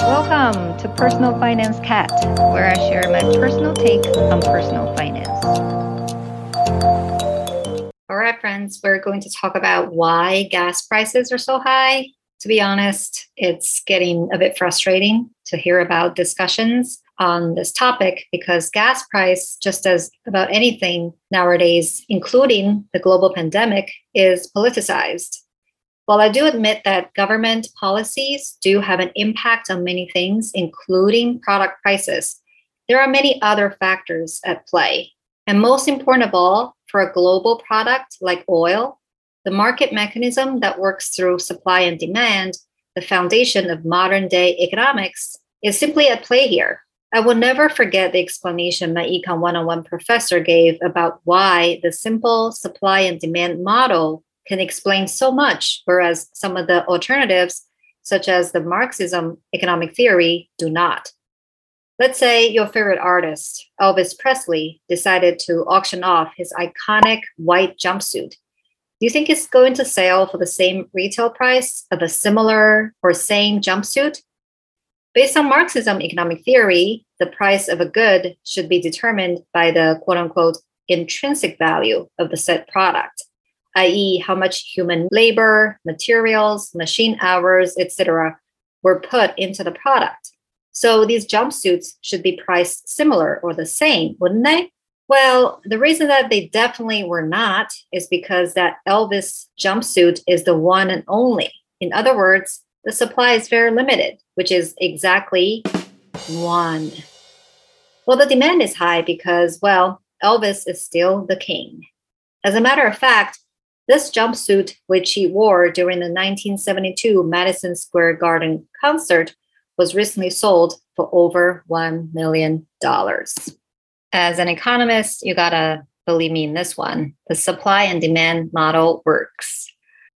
Welcome to Personal Finance Cat, where I share my personal take on personal finance. All right, friends, we're going to talk about why gas prices are so high. To be honest, it's getting a bit frustrating to hear about discussions on this topic because gas price, just as about anything nowadays, including the global pandemic, is politicized. While I do admit that government policies do have an impact on many things, including product prices, there are many other factors at play. And most important of all, for a global product like oil, the market mechanism that works through supply and demand, the foundation of modern day economics, is simply at play here. I will never forget the explanation my Econ 101 professor gave about why the simple supply and demand model can explain so much, whereas some of the alternatives, such as the Marxism economic theory, do not. Let's say your favorite artist, Elvis Presley, decided to auction off his iconic white jumpsuit. Do you think it's going to sell for the same retail price of a similar or same jumpsuit? Based on Marxism economic theory, the price of a good should be determined by the quote unquote intrinsic value of the said product i.e., how much human labor, materials, machine hours, etc., were put into the product. So these jumpsuits should be priced similar or the same, wouldn't they? Well, the reason that they definitely were not is because that Elvis jumpsuit is the one and only. In other words, the supply is very limited, which is exactly one. Well, the demand is high because, well, Elvis is still the king. As a matter of fact, this jumpsuit, which he wore during the 1972 Madison Square Garden concert, was recently sold for over $1 million. As an economist, you gotta believe me in this one. The supply and demand model works.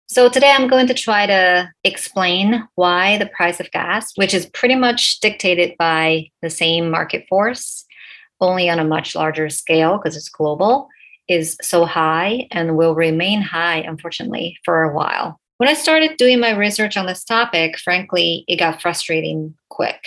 So today I'm going to try to explain why the price of gas, which is pretty much dictated by the same market force, only on a much larger scale because it's global, is so high and will remain high, unfortunately, for a while. When I started doing my research on this topic, frankly, it got frustrating quick.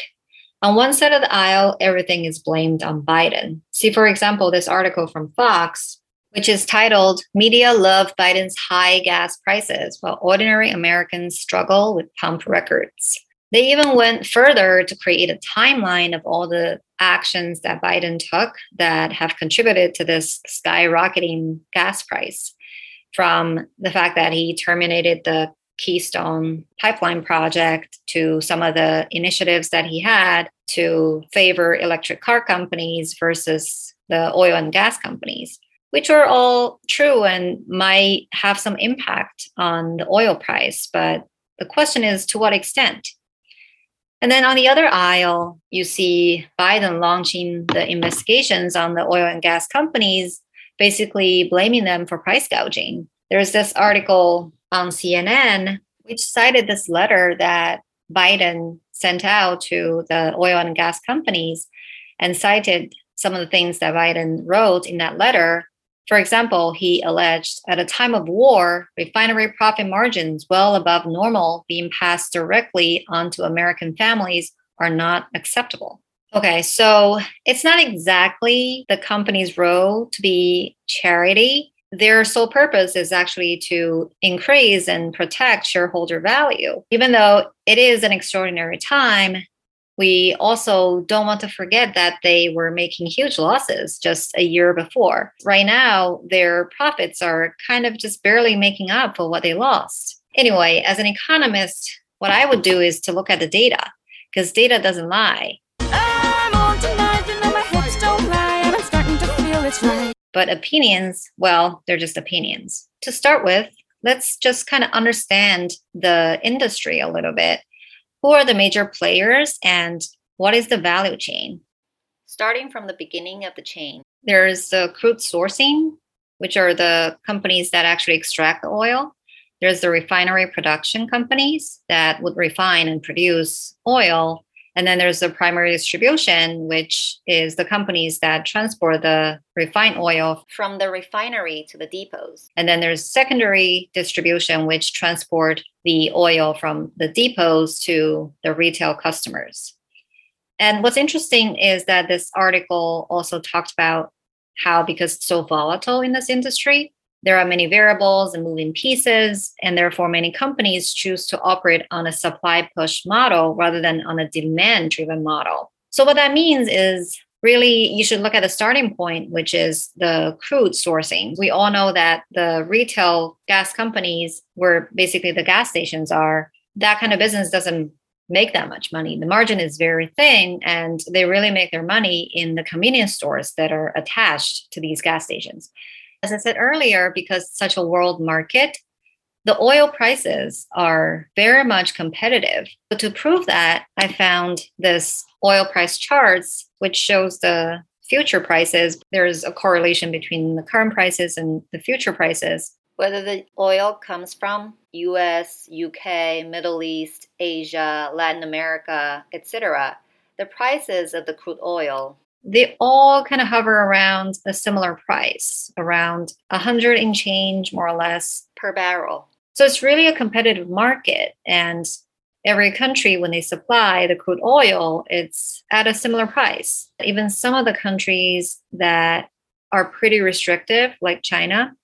On one side of the aisle, everything is blamed on Biden. See, for example, this article from Fox, which is titled Media Love Biden's High Gas Prices While Ordinary Americans Struggle with Pump Records. They even went further to create a timeline of all the actions that Biden took that have contributed to this skyrocketing gas price from the fact that he terminated the Keystone pipeline project to some of the initiatives that he had to favor electric car companies versus the oil and gas companies, which are all true and might have some impact on the oil price. But the question is to what extent? And then on the other aisle, you see Biden launching the investigations on the oil and gas companies, basically blaming them for price gouging. There's this article on CNN which cited this letter that Biden sent out to the oil and gas companies and cited some of the things that Biden wrote in that letter for example, he alleged at a time of war, refinery profit margins well above normal being passed directly onto American families are not acceptable. Okay, so it's not exactly the company's role to be charity. Their sole purpose is actually to increase and protect shareholder value. Even though it is an extraordinary time, we also don't want to forget that they were making huge losses just a year before. Right now, their profits are kind of just barely making up for what they lost. Anyway, as an economist, what I would do is to look at the data because data doesn't lie. But opinions, well, they're just opinions. To start with, let's just kind of understand the industry a little bit who are the major players and what is the value chain? Starting from the beginning of the chain, there's the crude sourcing, which are the companies that actually extract the oil. There's the refinery production companies that would refine and produce oil. And then there's the primary distribution, which is the companies that transport the refined oil from the refinery to the depots. And then there's secondary distribution, which transport the oil from the depots to the retail customers. And what's interesting is that this article also talked about how, because it's so volatile in this industry, there are many variables and moving pieces, and therefore many companies choose to operate on a supply push model rather than on a demand driven model. So, what that means is really you should look at the starting point, which is the crude sourcing. We all know that the retail gas companies, where basically the gas stations are, that kind of business doesn't make that much money. The margin is very thin, and they really make their money in the convenience stores that are attached to these gas stations. As I said earlier, because such a world market, the oil prices are very much competitive. But to prove that, I found this oil price charts, which shows the future prices. There's a correlation between the current prices and the future prices. Whether the oil comes from US, UK, Middle East, Asia, Latin America, etc., the prices of the crude oil they all kind of hover around a similar price, around 100 and change more or less per barrel. So it's really a competitive market. And every country, when they supply the crude oil, it's at a similar price. Even some of the countries that are pretty restrictive, like China,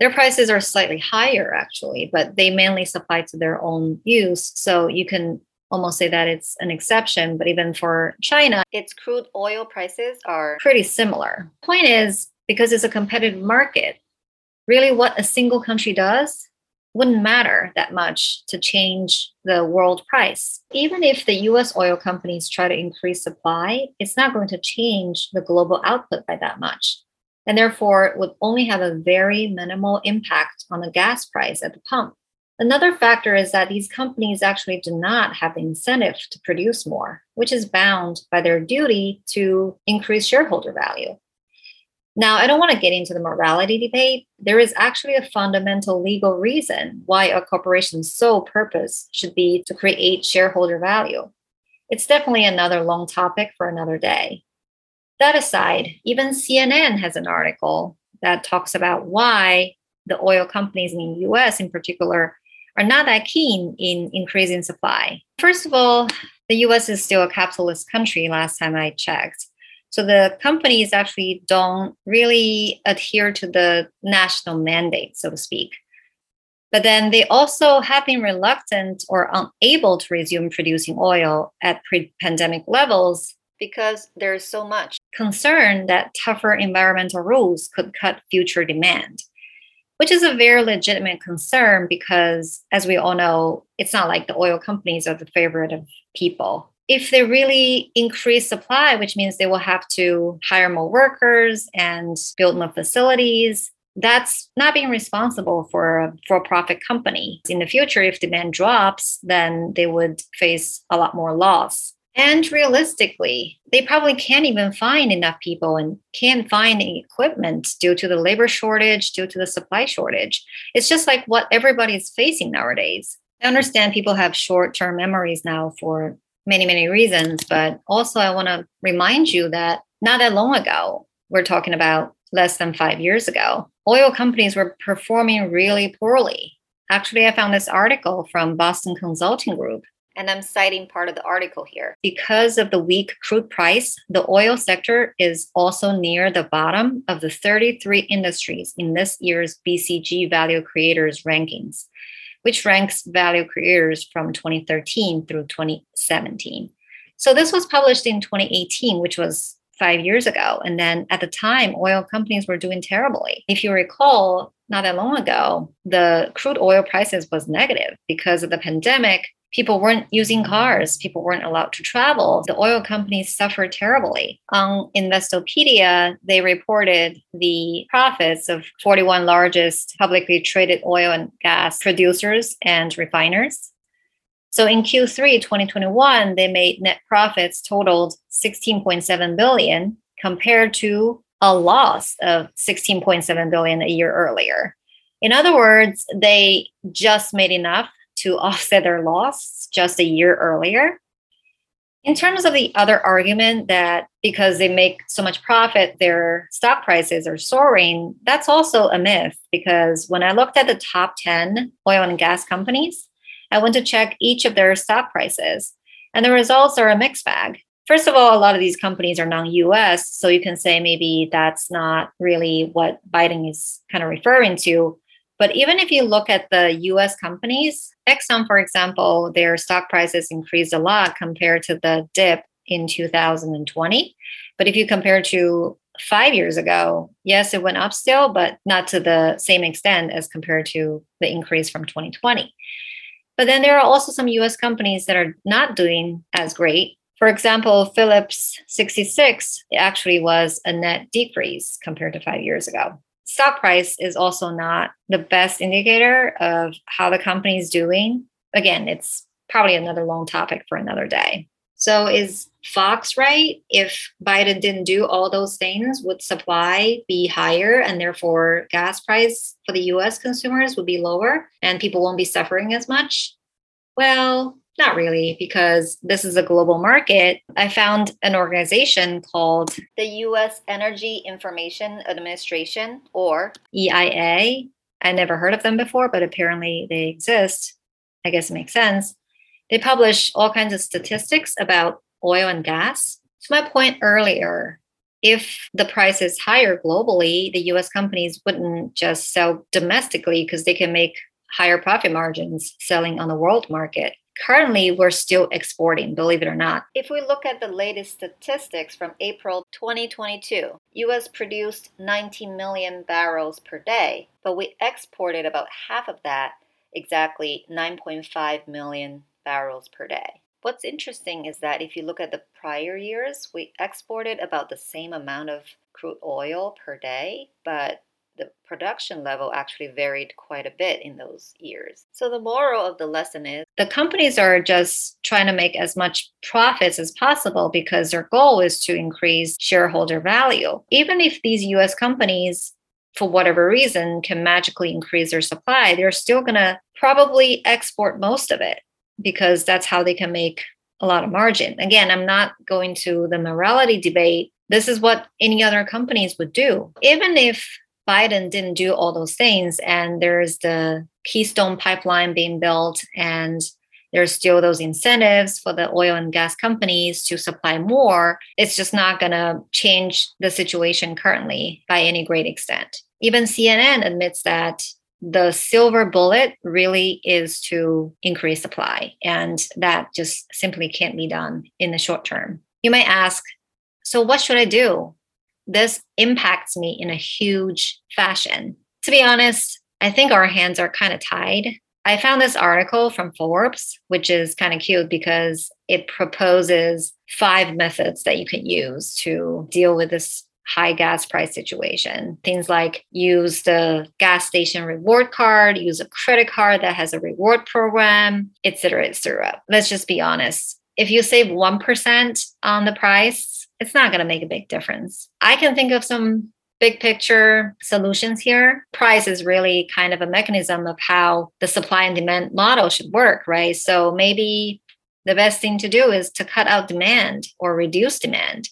their prices are slightly higher actually, but they mainly supply to their own use. So you can almost say that it's an exception, but even for China, its crude oil prices are pretty similar. Point is, because it's a competitive market, really what a single country does wouldn't matter that much to change the world price. Even if the US oil companies try to increase supply, it's not going to change the global output by that much. And therefore, would only have a very minimal impact on the gas price at the pump. Another factor is that these companies actually do not have the incentive to produce more, which is bound by their duty to increase shareholder value. Now, I don't want to get into the morality debate. There is actually a fundamental legal reason why a corporation's sole purpose should be to create shareholder value. It's definitely another long topic for another day. That aside, even CNN has an article that talks about why the oil companies in the US, in particular, are not that keen in increasing supply. First of all, the US is still a capitalist country last time I checked. So the companies actually don't really adhere to the national mandate, so to speak. But then they also have been reluctant or unable to resume producing oil at pre pandemic levels because there's so much concern that tougher environmental rules could cut future demand which is a very legitimate concern because, as we all know, it's not like the oil companies are the favorite of people. If they really increase supply, which means they will have to hire more workers and build more facilities, that's not being responsible for a for profit company. In the future, if demand drops, then they would face a lot more loss. And realistically, they probably can't even find enough people and can't find equipment due to the labor shortage, due to the supply shortage. It's just like what everybody is facing nowadays. I understand people have short term memories now for many, many reasons, but also I want to remind you that not that long ago, we're talking about less than five years ago, oil companies were performing really poorly. Actually, I found this article from Boston Consulting Group and I'm citing part of the article here. Because of the weak crude price, the oil sector is also near the bottom of the 33 industries in this year's BCG Value Creators rankings, which ranks value creators from 2013 through 2017. So this was published in 2018, which was five years ago. And then at the time, oil companies were doing terribly. If you recall, not that long ago, the crude oil prices was negative because of the pandemic people weren't using cars people weren't allowed to travel the oil companies suffered terribly. On investopedia they reported the profits of 41 largest publicly traded oil and gas producers and refiners. So in q3 2021 they made net profits totaled 16.7 billion compared to a loss of 16.7 billion a year earlier. In other words they just made enough to offset their loss just a year earlier. In terms of the other argument that because they make so much profit, their stock prices are soaring, that's also a myth because when I looked at the top 10 oil and gas companies, I went to check each of their stock prices, and the results are a mixed bag. First of all, a lot of these companies are non US, so you can say maybe that's not really what Biden is kind of referring to. But even if you look at the US companies, Exxon, for example, their stock prices increased a lot compared to the dip in 2020. But if you compare to five years ago, yes, it went up still, but not to the same extent as compared to the increase from 2020. But then there are also some US companies that are not doing as great. For example, Phillips 66 actually was a net decrease compared to five years ago stock price is also not the best indicator of how the company is doing. Again, it's probably another long topic for another day. So, is Fox right? If Biden didn't do all those things, would supply be higher and therefore gas price for the US consumers would be lower and people won't be suffering as much? Well, not really, because this is a global market. I found an organization called the US Energy Information Administration, or EIA. I never heard of them before, but apparently they exist. I guess it makes sense. They publish all kinds of statistics about oil and gas. To my point earlier, if the price is higher globally, the US companies wouldn't just sell domestically because they can make higher profit margins selling on the world market currently we're still exporting, believe it or not. If we look at the latest statistics from April 2022, US produced 19 million barrels per day, but we exported about half of that, exactly 9.5 million barrels per day. What's interesting is that if you look at the prior years, we exported about the same amount of crude oil per day, but the production level actually varied quite a bit in those years. So the moral of the lesson is the companies are just trying to make as much profits as possible because their goal is to increase shareholder value. Even if these US companies for whatever reason can magically increase their supply, they're still going to probably export most of it because that's how they can make a lot of margin. Again, I'm not going to the morality debate. This is what any other companies would do. Even if Biden didn't do all those things, and there's the Keystone pipeline being built, and there's still those incentives for the oil and gas companies to supply more, it's just not going to change the situation currently by any great extent. Even CNN admits that the silver bullet really is to increase supply, and that just simply can't be done in the short term. You might ask, so what should I do? This impacts me in a huge fashion. To be honest, I think our hands are kind of tied. I found this article from Forbes, which is kind of cute because it proposes five methods that you can use to deal with this high gas price situation. Things like use the gas station reward card, use a credit card that has a reward program, etc., etc. Let's just be honest. If you save 1% on the price, it's not going to make a big difference. I can think of some big picture solutions here. Price is really kind of a mechanism of how the supply and demand model should work, right? So maybe the best thing to do is to cut out demand or reduce demand.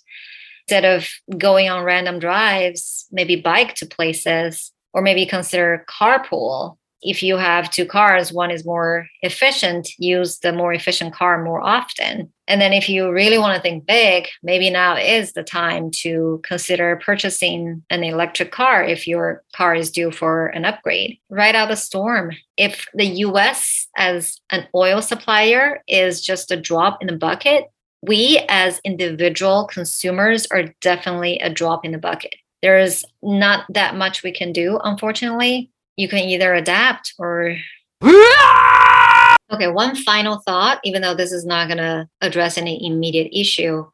Instead of going on random drives, maybe bike to places or maybe consider carpool if you have two cars, one is more efficient, use the more efficient car more often. And then if you really want to think big, maybe now is the time to consider purchasing an electric car if your car is due for an upgrade. Right out the storm. If the US as an oil supplier is just a drop in the bucket, we as individual consumers are definitely a drop in the bucket. There's not that much we can do, unfortunately you can either adapt or okay one final thought even though this is not going to address any immediate issue.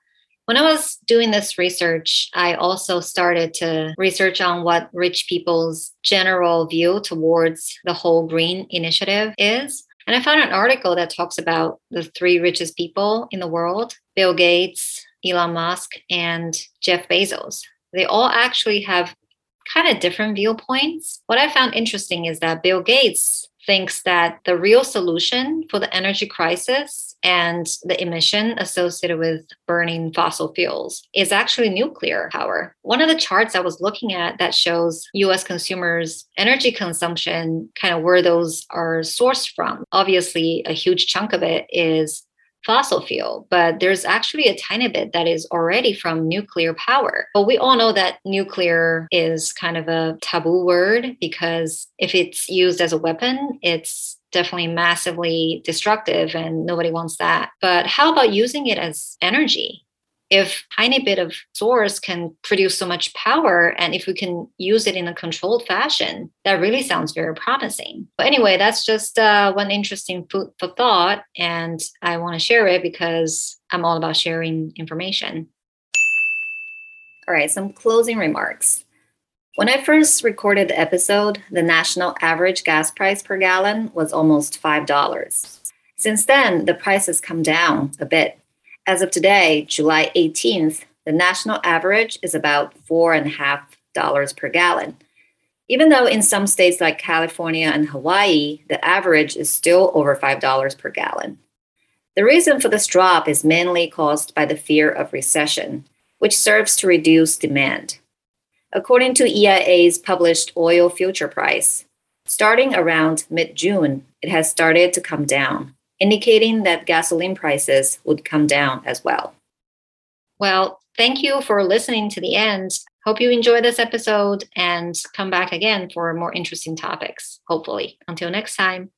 When i was doing this research i also started to research on what rich people's general view towards the whole green initiative is. And i found an article that talks about the three richest people in the world bill gates elon musk and jeff bezos. They all actually have kind of different viewpoints. What I found interesting is that Bill Gates thinks that the real solution for the energy crisis and the emission associated with burning fossil fuels is actually nuclear power. One of the charts I was looking at that shows US consumers' energy consumption, kind of where those are sourced from. Obviously, a huge chunk of it is fossil fuel, but there's actually a tiny bit that is already from nuclear power. But we all know that nuclear is kind of a taboo word because if it's used as a weapon, it's definitely massively destructive and nobody wants that. But how about using it as energy? If tiny bit of source can produce so much power and if we can use it in a controlled fashion that really sounds very promising. But anyway that's just uh, one interesting food for thought and i want to share it because i'm all about sharing information. All right some closing remarks. When I first recorded the episode, the national average gas price per gallon was almost $5. Since then, the price has come down a bit as of today, July 18th, the national average is about $4.5 per gallon. Even though in some states like California and Hawaii, the average is still over $5 per gallon. The reason for this drop is mainly caused by the fear of recession, which serves to reduce demand. According to EIA's published oil future price, starting around mid June, it has started to come down indicating that gasoline prices would come down as well. Well, thank you for listening to the end. Hope you enjoy this episode and come back again for more interesting topics, hopefully. Until next time.